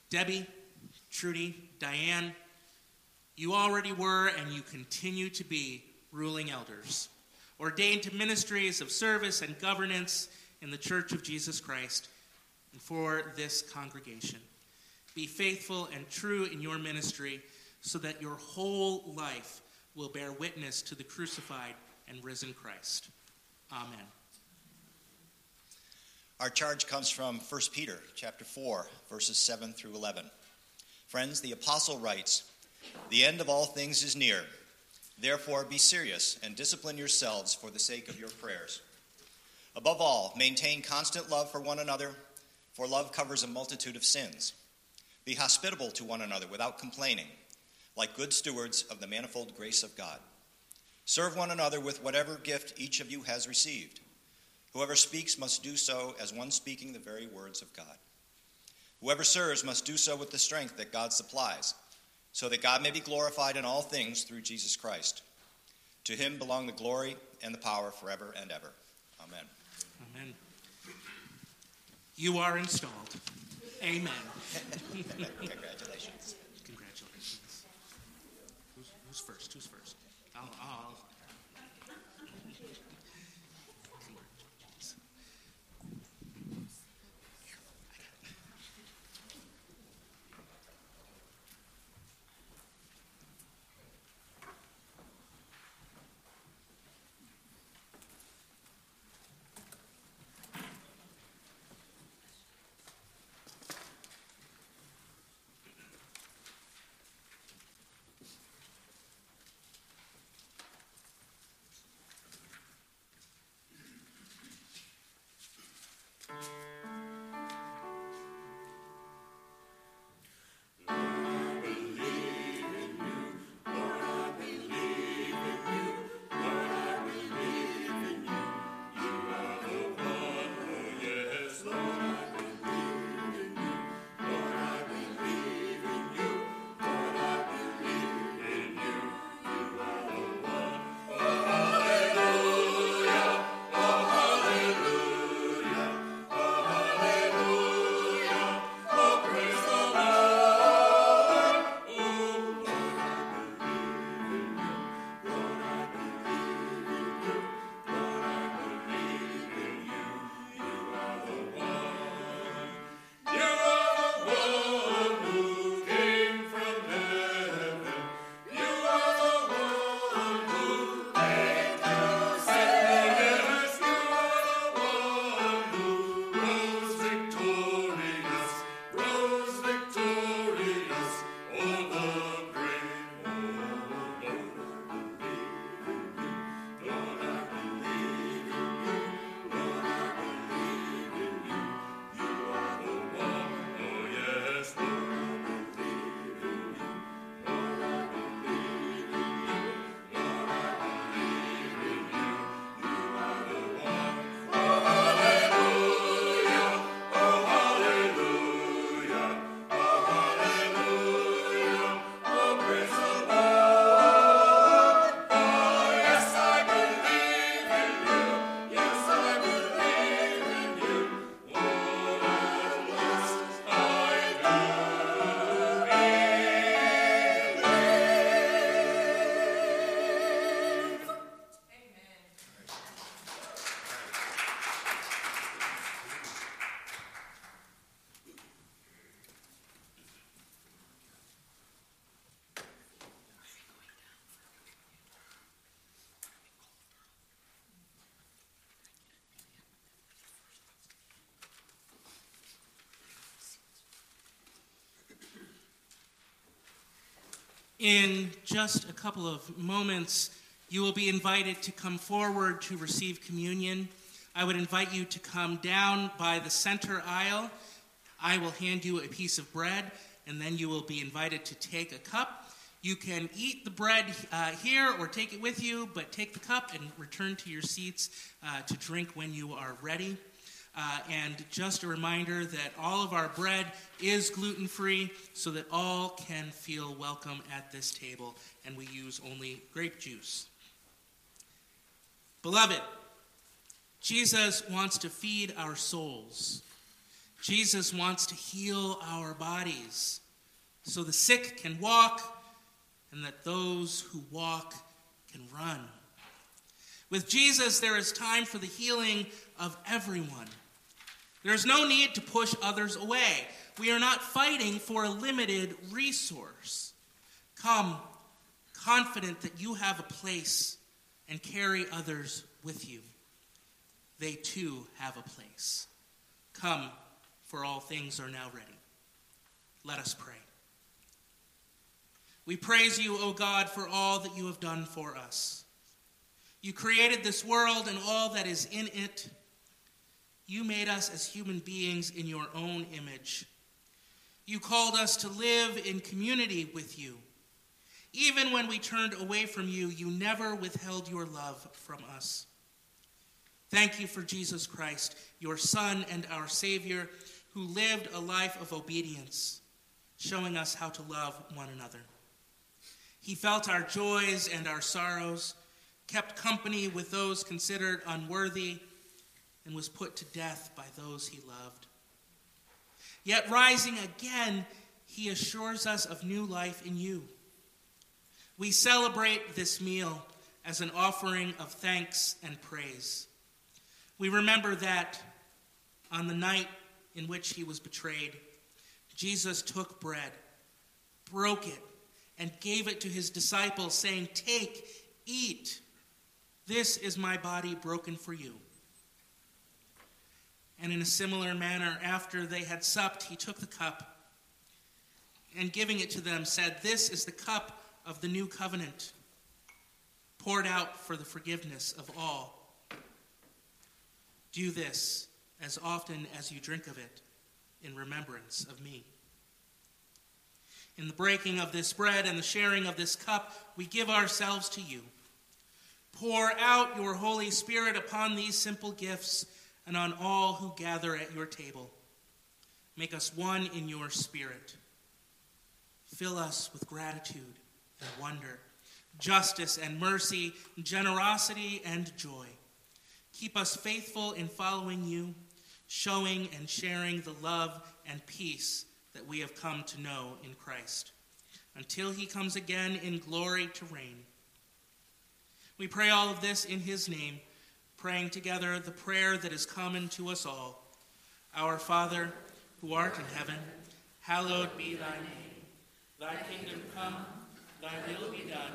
Debbie, Trudy, Diane, You already were, and you continue to be ruling elders, ordained to ministries of service and governance in the Church of Jesus Christ and for this congregation. Be faithful and true in your ministry so that your whole life will bear witness to the crucified and risen Christ. Amen. Our charge comes from 1 Peter chapter 4 verses 7 through 11. Friends, the apostle writes, "The end of all things is near. Therefore be serious and discipline yourselves for the sake of your prayers. Above all, maintain constant love for one another, for love covers a multitude of sins. Be hospitable to one another without complaining, like good stewards of the manifold grace of God. Serve one another with whatever gift each of you has received." Whoever speaks must do so as one speaking the very words of God. Whoever serves must do so with the strength that God supplies, so that God may be glorified in all things through Jesus Christ. To him belong the glory and the power forever and ever. Amen. Amen. You are installed. Amen. [laughs] Congratulations. In just a couple of moments, you will be invited to come forward to receive communion. I would invite you to come down by the center aisle. I will hand you a piece of bread, and then you will be invited to take a cup. You can eat the bread uh, here or take it with you, but take the cup and return to your seats uh, to drink when you are ready. Uh, and just a reminder that all of our bread is gluten free so that all can feel welcome at this table, and we use only grape juice. Beloved, Jesus wants to feed our souls. Jesus wants to heal our bodies so the sick can walk and that those who walk can run. With Jesus, there is time for the healing of everyone. There is no need to push others away. We are not fighting for a limited resource. Come, confident that you have a place and carry others with you. They too have a place. Come, for all things are now ready. Let us pray. We praise you, O God, for all that you have done for us. You created this world and all that is in it. You made us as human beings in your own image. You called us to live in community with you. Even when we turned away from you, you never withheld your love from us. Thank you for Jesus Christ, your Son and our Savior, who lived a life of obedience, showing us how to love one another. He felt our joys and our sorrows, kept company with those considered unworthy, and was put to death by those he loved. Yet, rising again, he assures us of new life in you. We celebrate this meal as an offering of thanks and praise. We remember that on the night in which he was betrayed, Jesus took bread, broke it, and gave it to his disciples, saying, Take, eat. This is my body broken for you. And in a similar manner, after they had supped, he took the cup and giving it to them said, This is the cup of the new covenant, poured out for the forgiveness of all. Do this as often as you drink of it in remembrance of me. In the breaking of this bread and the sharing of this cup, we give ourselves to you. Pour out your Holy Spirit upon these simple gifts and on all who gather at your table. Make us one in your spirit. Fill us with gratitude and wonder, justice and mercy, generosity and joy. Keep us faithful in following you, showing and sharing the love and peace that we have come to know in Christ, until he comes again in glory to reign. We pray all of this in his name, praying together the prayer that is common to us all. Our Father, who art in heaven, hallowed be thy name. Thy kingdom come, thy will be done,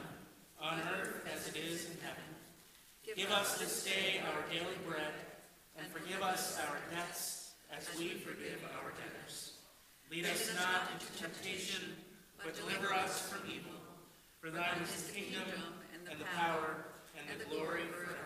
on earth as it is in heaven. Give us this day our daily bread, and forgive us our debts as we forgive our debtors. Lead us not into temptation, but deliver us from evil. For thine is the kingdom, and the power, and the glory forever.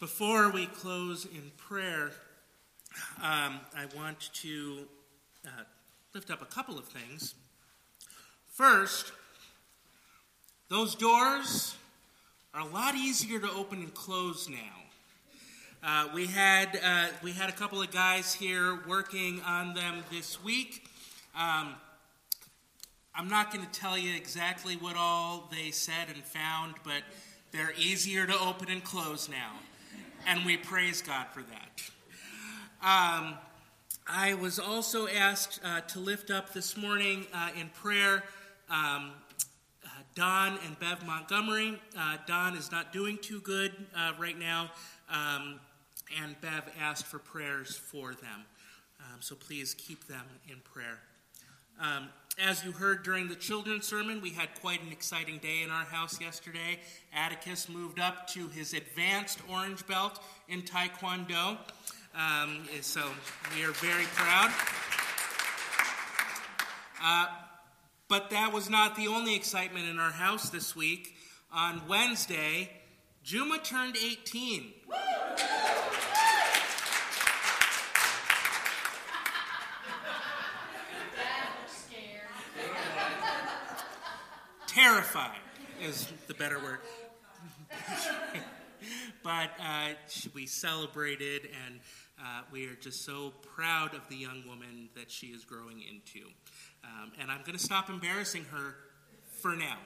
Before we close in prayer, um, I want to uh, lift up a couple of things. First, those doors are a lot easier to open and close now. Uh, we had uh, we had a couple of guys here working on them this week. Um, I'm not going to tell you exactly what all they said and found, but they're easier to open and close now, and we praise God for that. Um, I was also asked uh, to lift up this morning uh, in prayer um, uh, Don and Bev Montgomery. Uh, Don is not doing too good uh, right now, um, and Bev asked for prayers for them. Um, so please keep them in prayer. As you heard during the children's sermon, we had quite an exciting day in our house yesterday. Atticus moved up to his advanced orange belt in Taekwondo. Um, so we are very proud. Uh, but that was not the only excitement in our house this week. On Wednesday, Juma turned 18. Terrified is the better word. [laughs] but uh, we celebrated, and uh, we are just so proud of the young woman that she is growing into. Um, and I'm going to stop embarrassing her for now.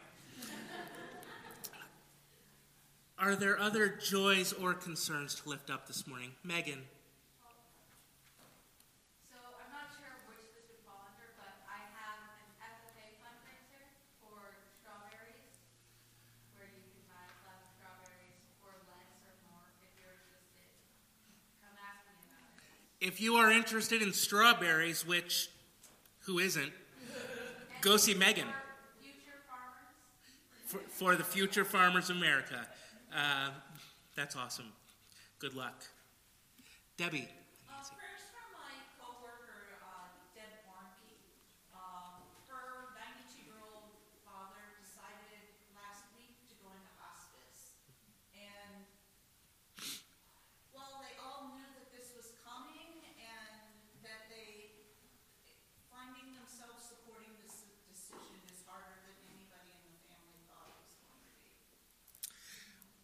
Are there other joys or concerns to lift up this morning? Megan. If you are interested in strawberries, which who isn't, go see Megan. For, for the Future Farmers of America. Uh, that's awesome. Good luck. Debbie.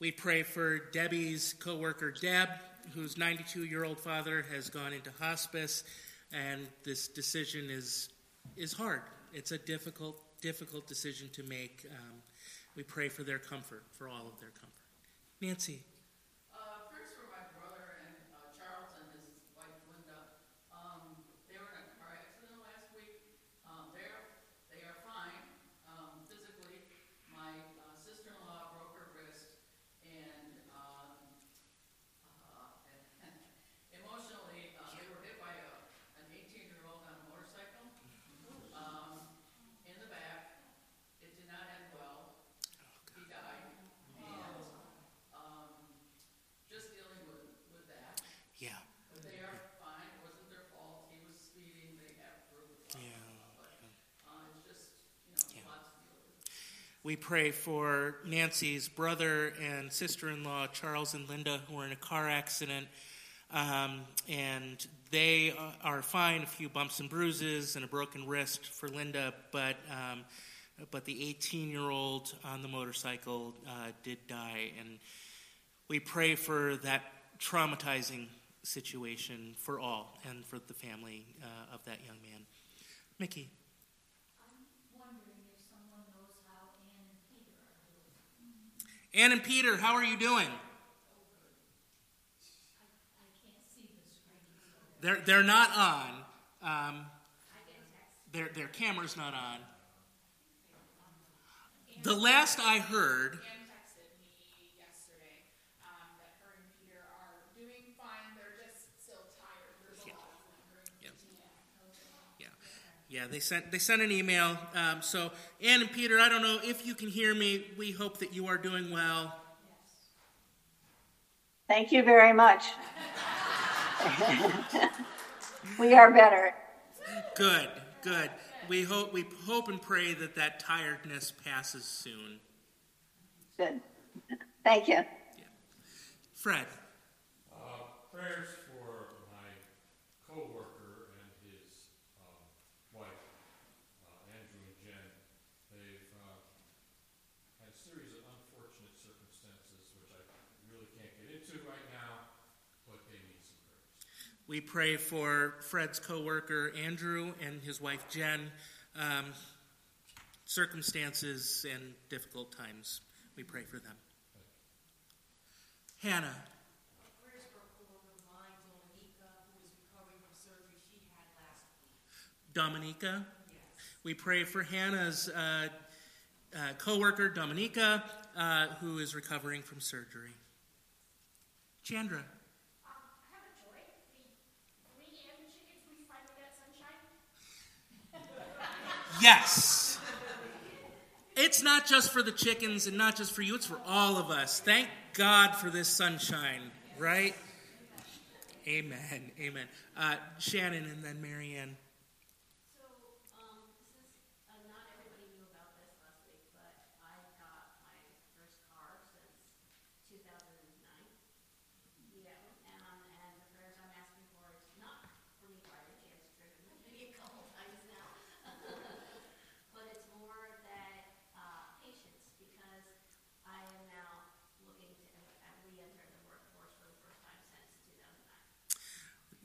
We pray for Debbie's coworker Deb, whose 92 year old father has gone into hospice, and this decision is is hard. It's a difficult difficult decision to make. Um, we pray for their comfort, for all of their comfort. Nancy. We pray for Nancy's brother and sister in law, Charles and Linda, who were in a car accident. Um, and they are fine, a few bumps and bruises and a broken wrist for Linda, but, um, but the 18 year old on the motorcycle uh, did die. And we pray for that traumatizing situation for all and for the family uh, of that young man. Mickey. Ann and Peter, how are you doing? They're, they're not on. Um, their, their camera's not on. The last I heard, Yeah, they sent they sent an email. Um, so, Ann and Peter, I don't know if you can hear me. We hope that you are doing well. Thank you very much. [laughs] we are better. Good, good. We hope we hope and pray that that tiredness passes soon. Good. Thank you. Yeah. Fred. prayers for my coworker and his um, wife, uh, Andrew and Jen. They've uh, had a series of unfortunate circumstances, which I really can't get into right now, but they need some prayers. We pray for Fred's coworker Andrew and his wife Jen. Um, circumstances and difficult times. We pray for them. Hannah. Dominica. We pray for Hannah's uh, uh, co-worker Dominica, uh, who is recovering from surgery. Chandra. Yes. It's not just for the chickens and not just for you, it's for all of us. Thank God for this sunshine, right? Amen. Amen. Uh, Shannon and then Marianne.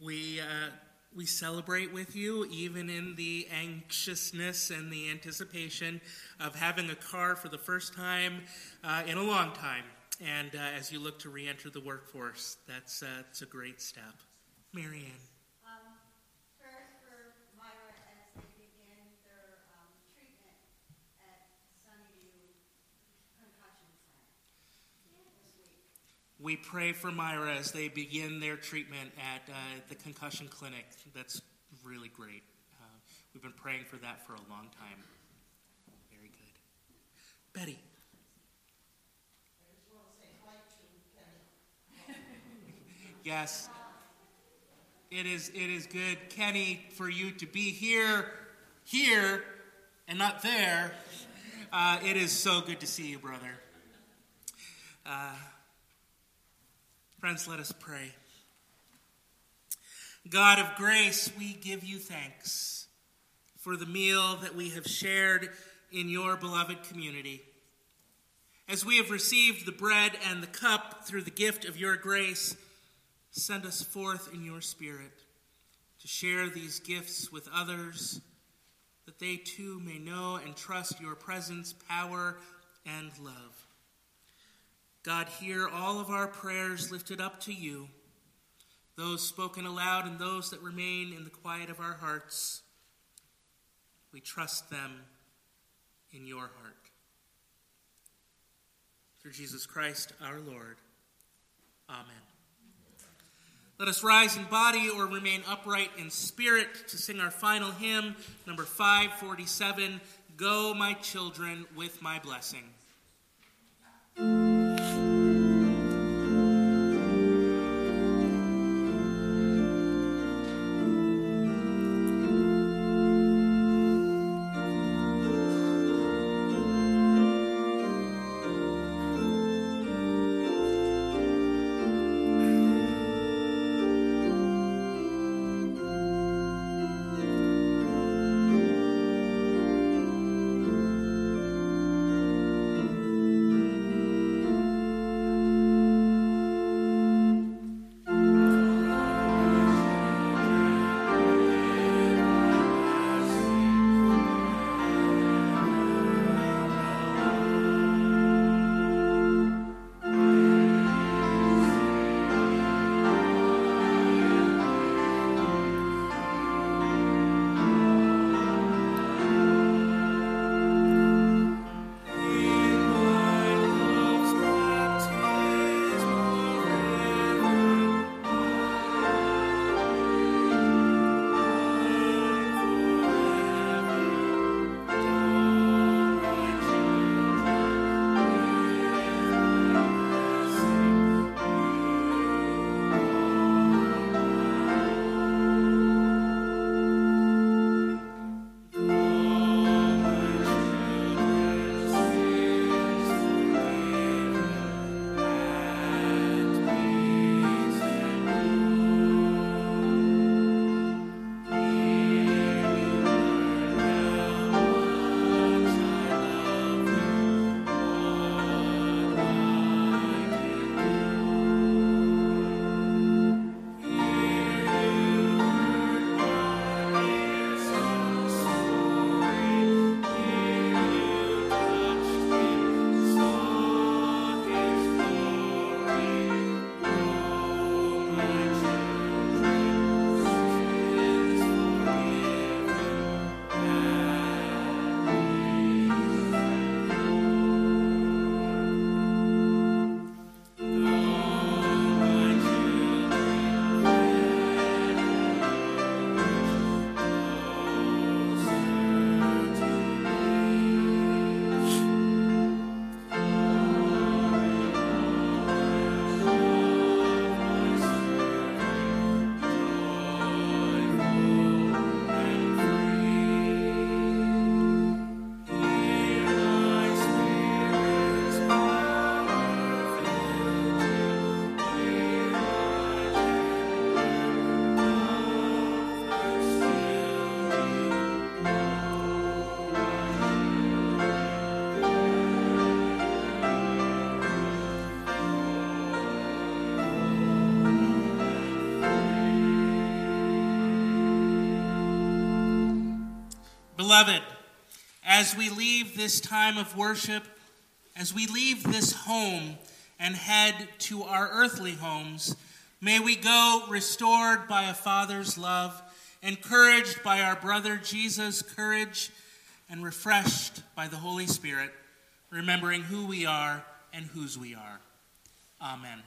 We, uh, we celebrate with you, even in the anxiousness and the anticipation of having a car for the first time uh, in a long time. And uh, as you look to re enter the workforce, that's, uh, that's a great step. Marianne. We pray for Myra as they begin their treatment at uh, the concussion clinic. That's really great. Uh, we've been praying for that for a long time. Very good. Betty. [laughs] yes. It is, it is good, Kenny, for you to be here, here, and not there. Uh, it is so good to see you, brother. Friends, let us pray. God of grace, we give you thanks for the meal that we have shared in your beloved community. As we have received the bread and the cup through the gift of your grace, send us forth in your spirit to share these gifts with others, that they too may know and trust your presence, power, and love. God, hear all of our prayers lifted up to you, those spoken aloud and those that remain in the quiet of our hearts. We trust them in your heart. Through Jesus Christ our Lord. Amen. Let us rise in body or remain upright in spirit to sing our final hymn, number 547 Go, my children, with my blessing. Beloved, as we leave this time of worship, as we leave this home and head to our earthly homes, may we go restored by a Father's love, encouraged by our brother Jesus' courage, and refreshed by the Holy Spirit, remembering who we are and whose we are. Amen.